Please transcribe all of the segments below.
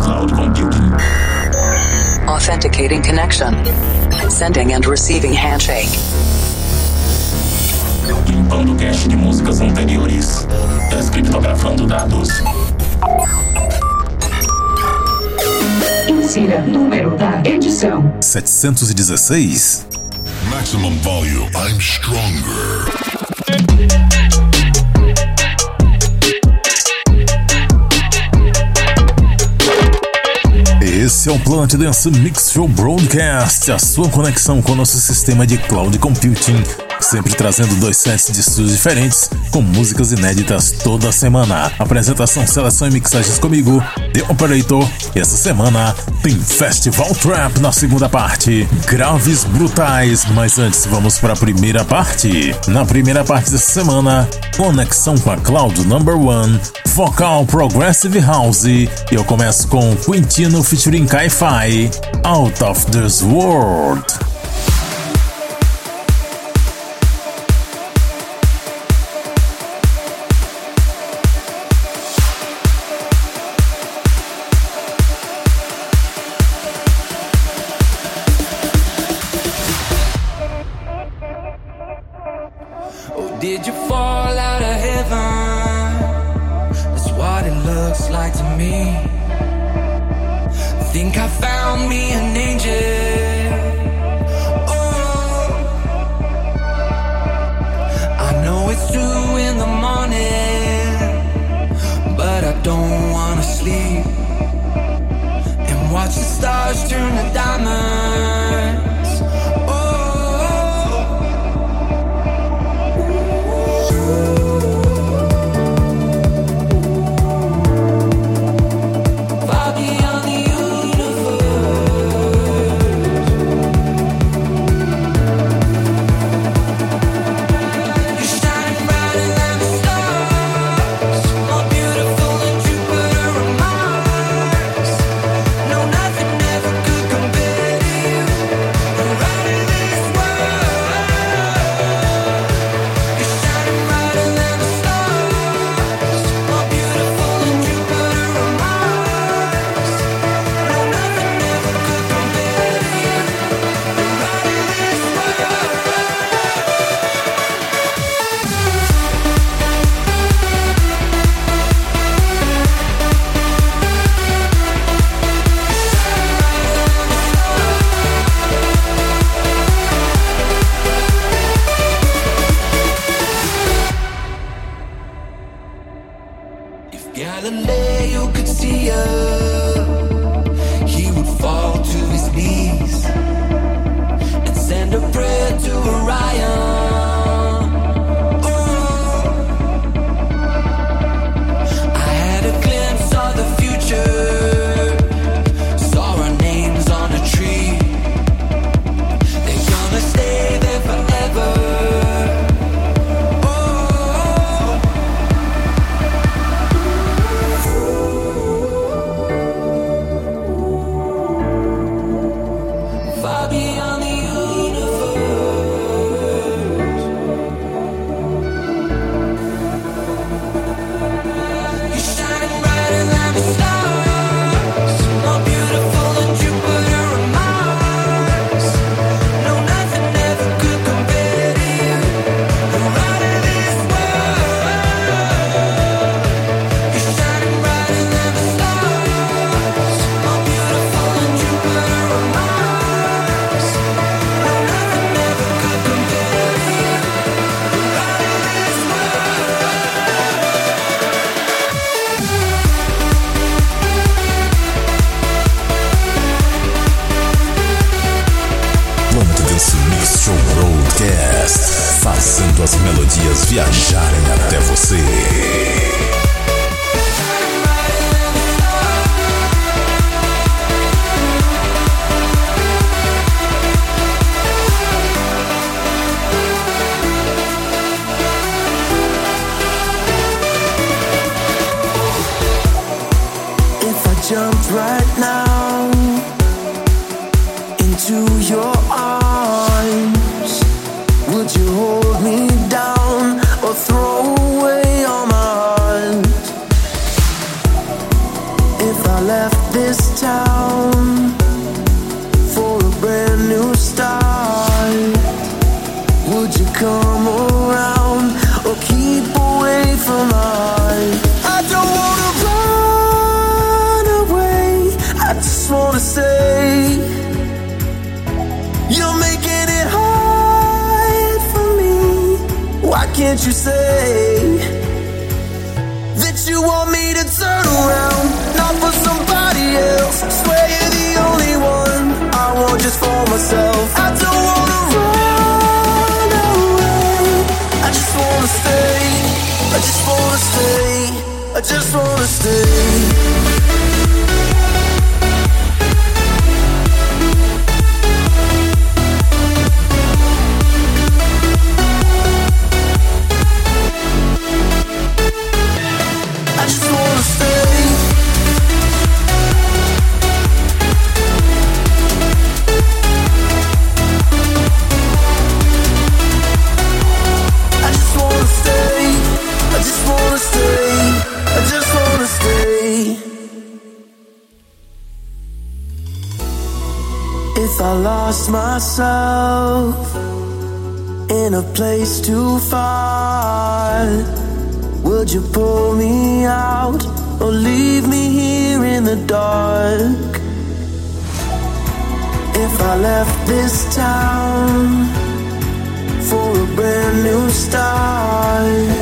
cloud computing. Authenticating connection. Sending and receiving handshake. Limpando cache de músicas anteriores. Descriptografando dados. Insira número da edição: 716. Maximum volume. I'm stronger. Esse é o Planet Dance Mix Show Broadcast, a sua conexão com o nosso sistema de cloud computing sempre trazendo dois sets de estúdios diferentes, com músicas inéditas toda semana. Apresentação, seleção e mixagens comigo, The Operator. E essa semana tem Festival Trap na segunda parte. Graves brutais, mas antes vamos para a primeira parte. Na primeira parte dessa semana, conexão com a Cloud Number One, Vocal Progressive House. E eu começo com Quintino featuring Kai-Fi, Out of This World. I just wanna stay. lost myself in a place too far. Would you pull me out or leave me here in the dark? If I left this town for a brand new start,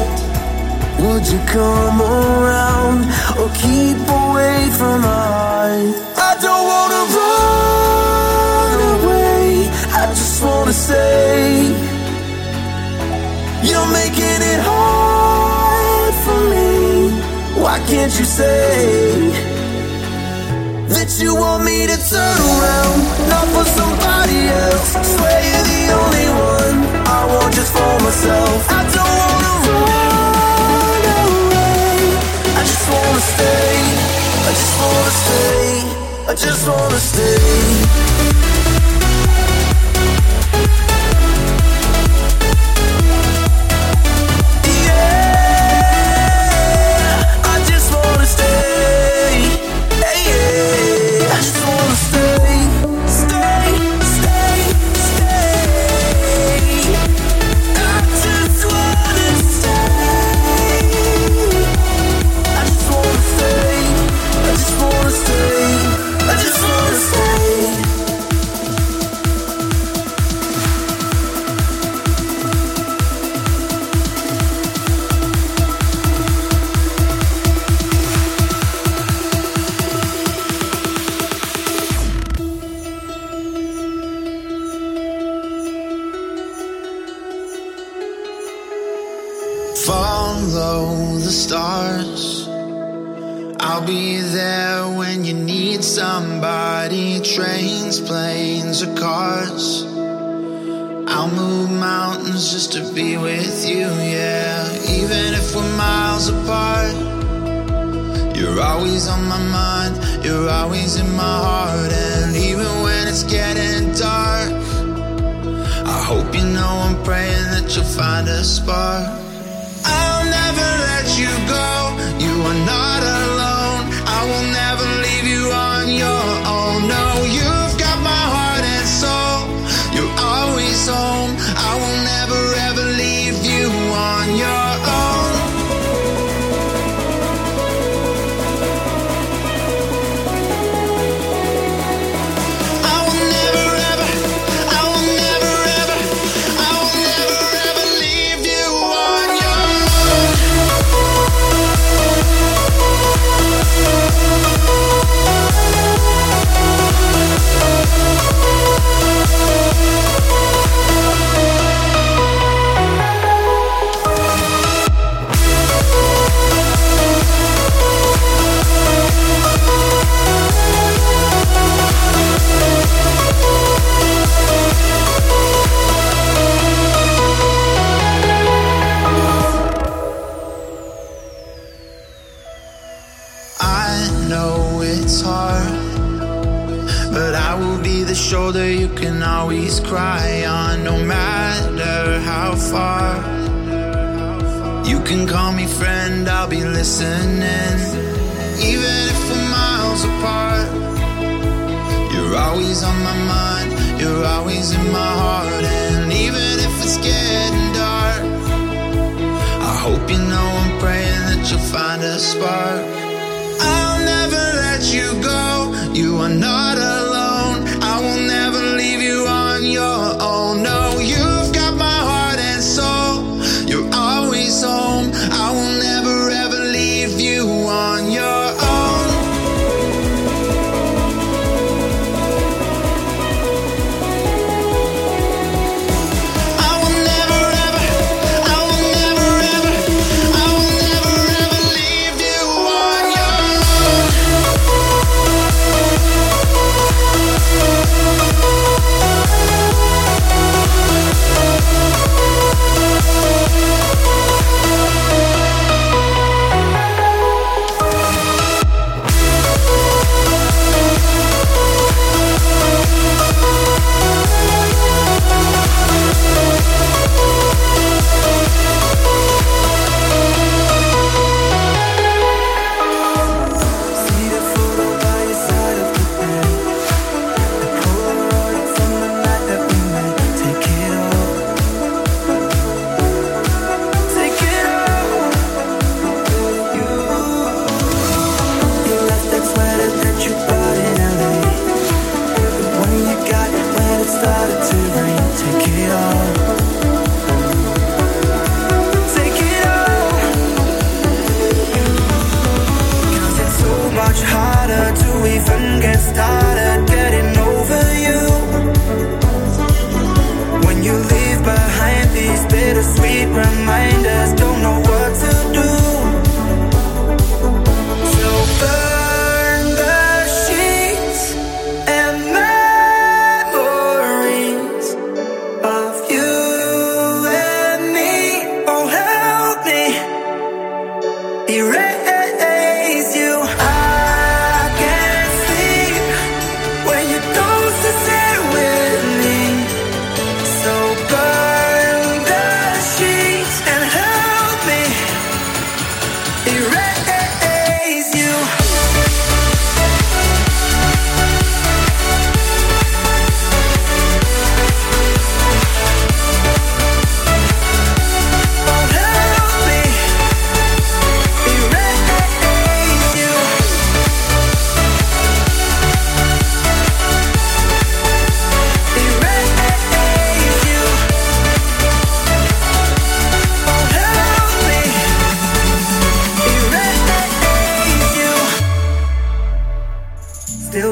would you come around or keep away from my heart? I don't wanna run just wanna say You're making it hard for me. Why can't you say That you want me to turn around? Not for somebody else. Swear you're the only one I want just for myself. I don't wanna run away. I just wanna stay. I just wanna stay. I just wanna stay.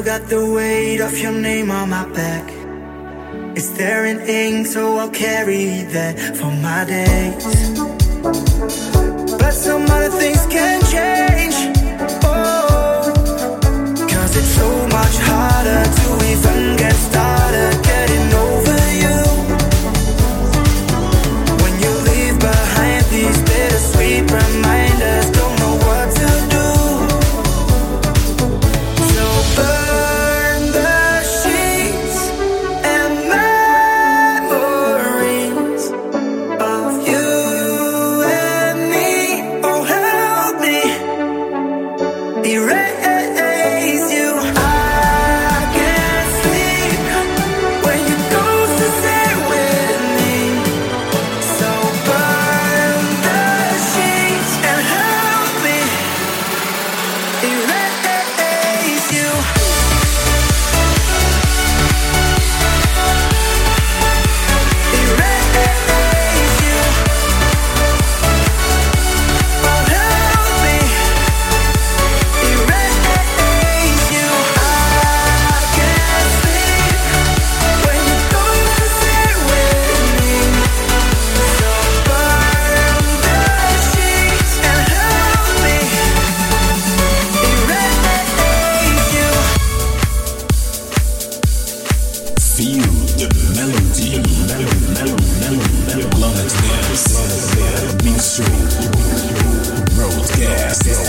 got the weight of your name on my back. It's there in ink, so I'll carry that for my days. But some other things can change. Oh, cause it's so much harder to even get. Yeah.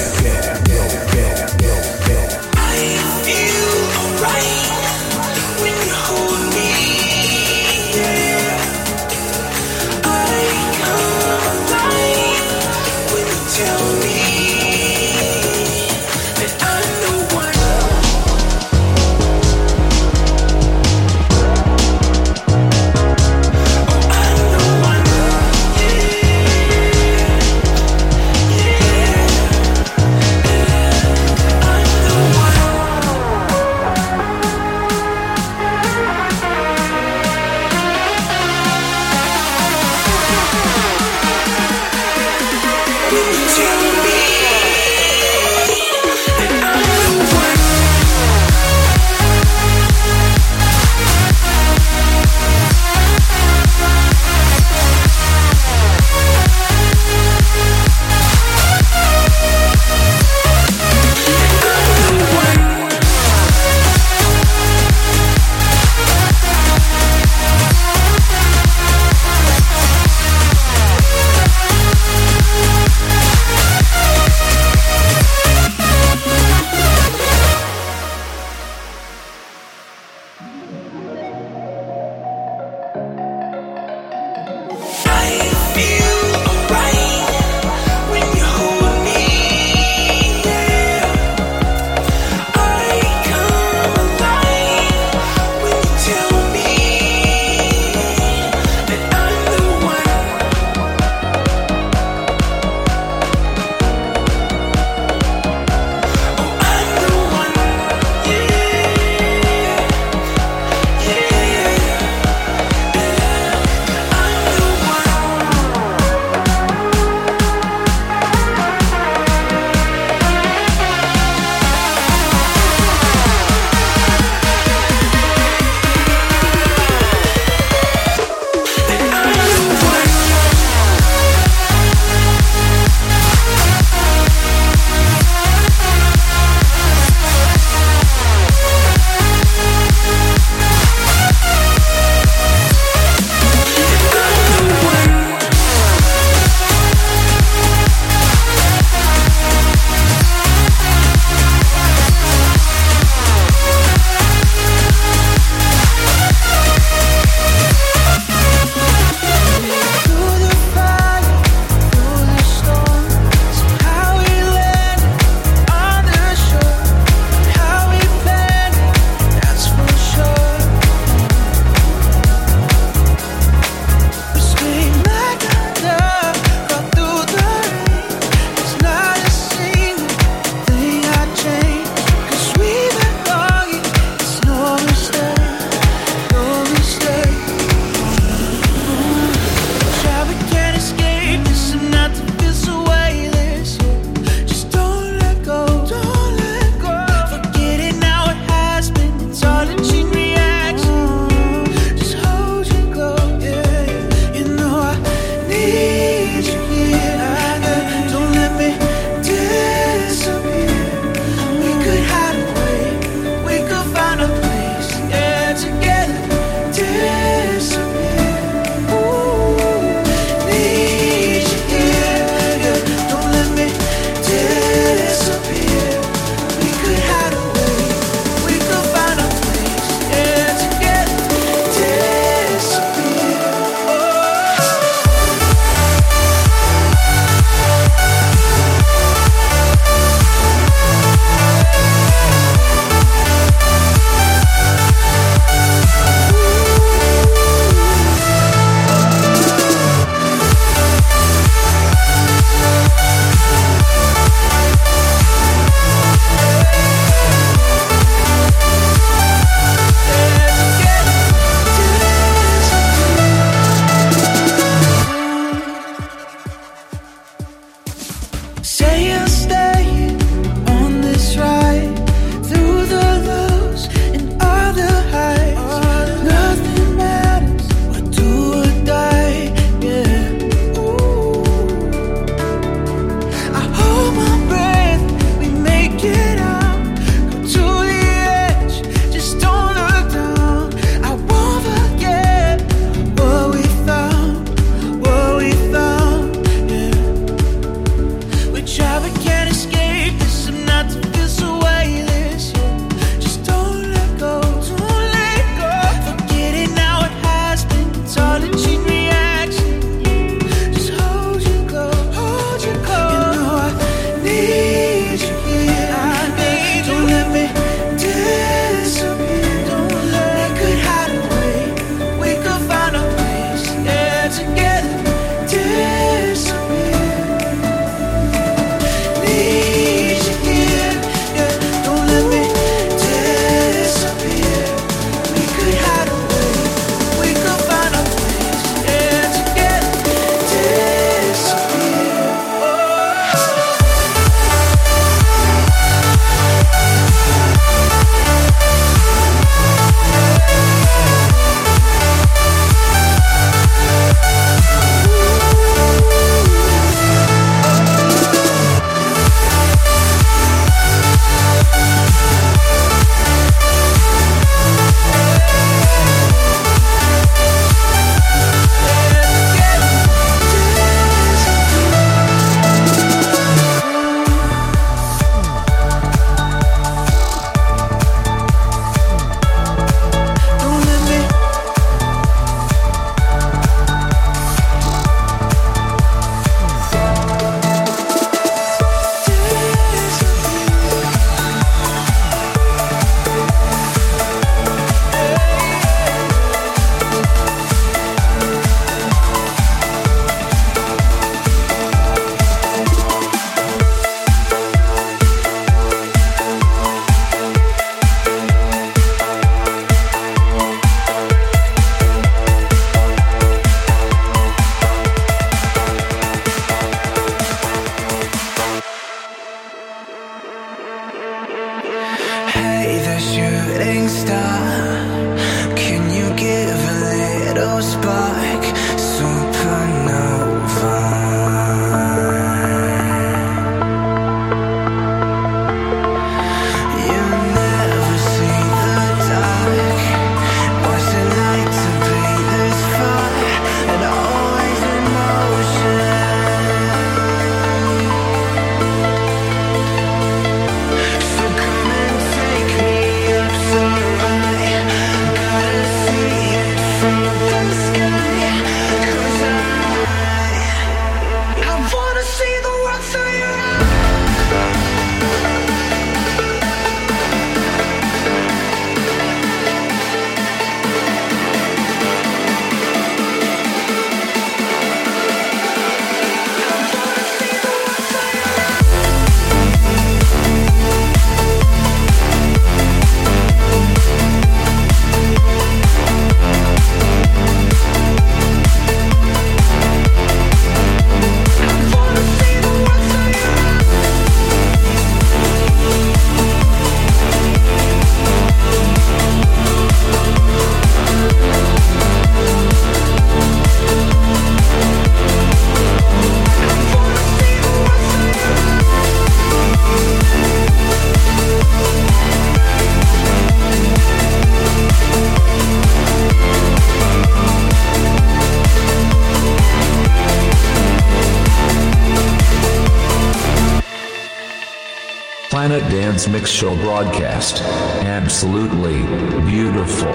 Mix Show broadcast. Absolutely beautiful.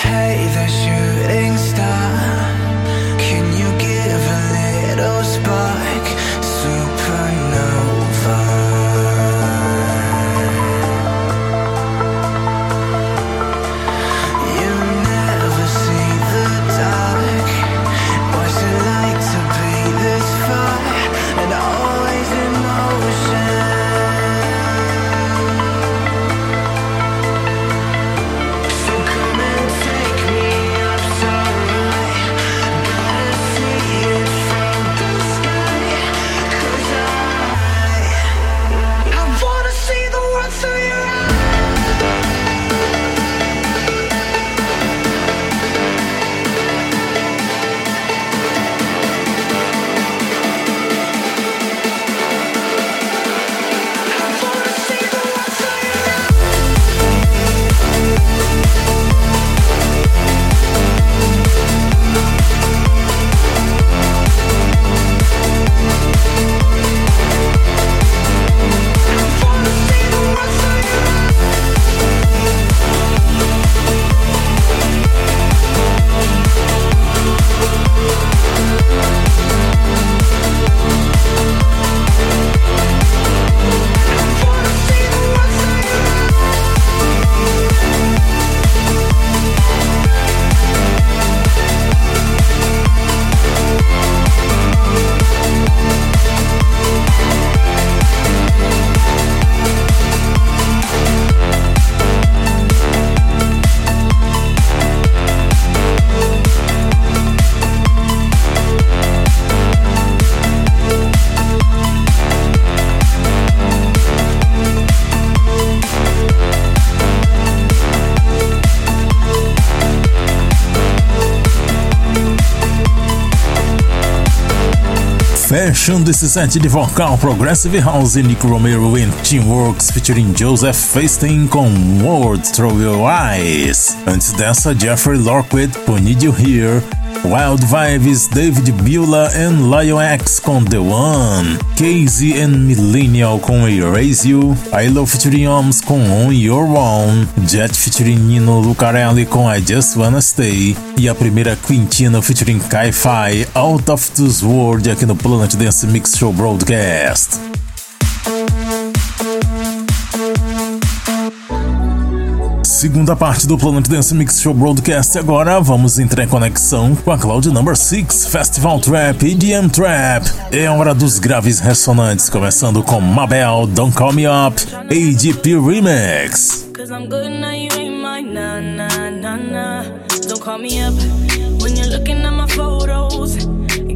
Hey, the shooting Fechando esse set de vocal Progressive House, Nick Romero em Teamworks featuring Joseph Feinstein com World Through Your Eyes. Antes dessa, Jeffrey Lorquid Need You Here, Wild Vibes, David Beulah and Lion X com The One, Casey and Millennial com Erase You, Ilo featuring Oms com On Your Own, Jet featuring Nino Lucarelli com I Just Wanna Stay. E a primeira Quintina featuring Kai-Fi Out of This World aqui no Planet Dance Mix Show Broadcast. Segunda parte do Planet Dance Mix Show Broadcast. Agora vamos entrar em conexão com a Cloud Number 6 Festival Trap EDM Trap. É hora dos graves ressonantes, começando com Mabel, Don't Call Me Up, AGP Remix.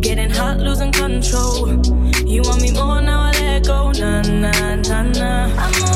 Getting hot, losing control. You want me more now, I let go, nah, nah, nah, nah. I'm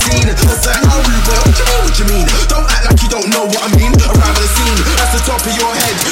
scene. I what you mean? What you mean? Don't act like you don't know what I mean. The scene, that's the top of your head.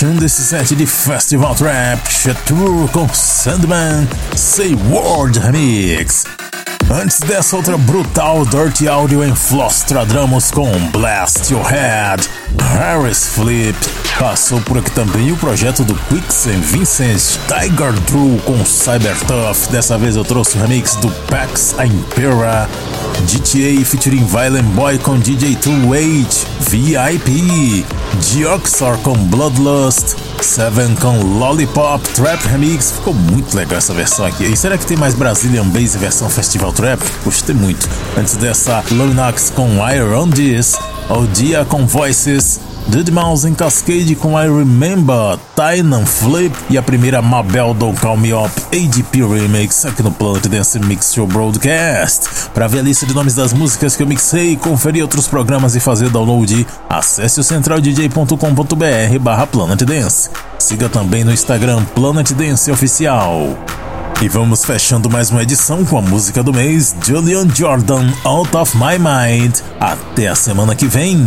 Fechando esse set de Festival Trap, Tour com Sandman, Say Word Remix. Antes dessa outra brutal Dirty Audio em Flostradramos com Blast Your Head, Harris Flip. Passou por aqui também o projeto do Quicksand Vincent Tiger Drew com Cyber Tough. Dessa vez eu trouxe o remix do Pax Impera. GTA featuring Violent Boy com DJ 2H, VIP, Geoxar com Bloodlust, Seven com Lollipop Trap Remix. Ficou muito legal essa versão aqui. E será que tem mais Brazilian Bass versão Festival Trap? Gostei muito. Antes dessa, Lunax com Iron This, Odia com Voices, Dude Mouse em Cascade com I Remember, Tynan Flip e a primeira Mabel do Call Me Up ADP Remix aqui no Planet Dance Mix Show Broadcast. Para ver a lista de nomes das músicas que eu mixei, conferir outros programas e fazer download, acesse o centraldj.com.br barra Planet Dance. Siga também no Instagram Planet Dance Oficial. E vamos fechando mais uma edição com a música do mês, Julian Jordan, Out of My Mind. Até a semana que vem.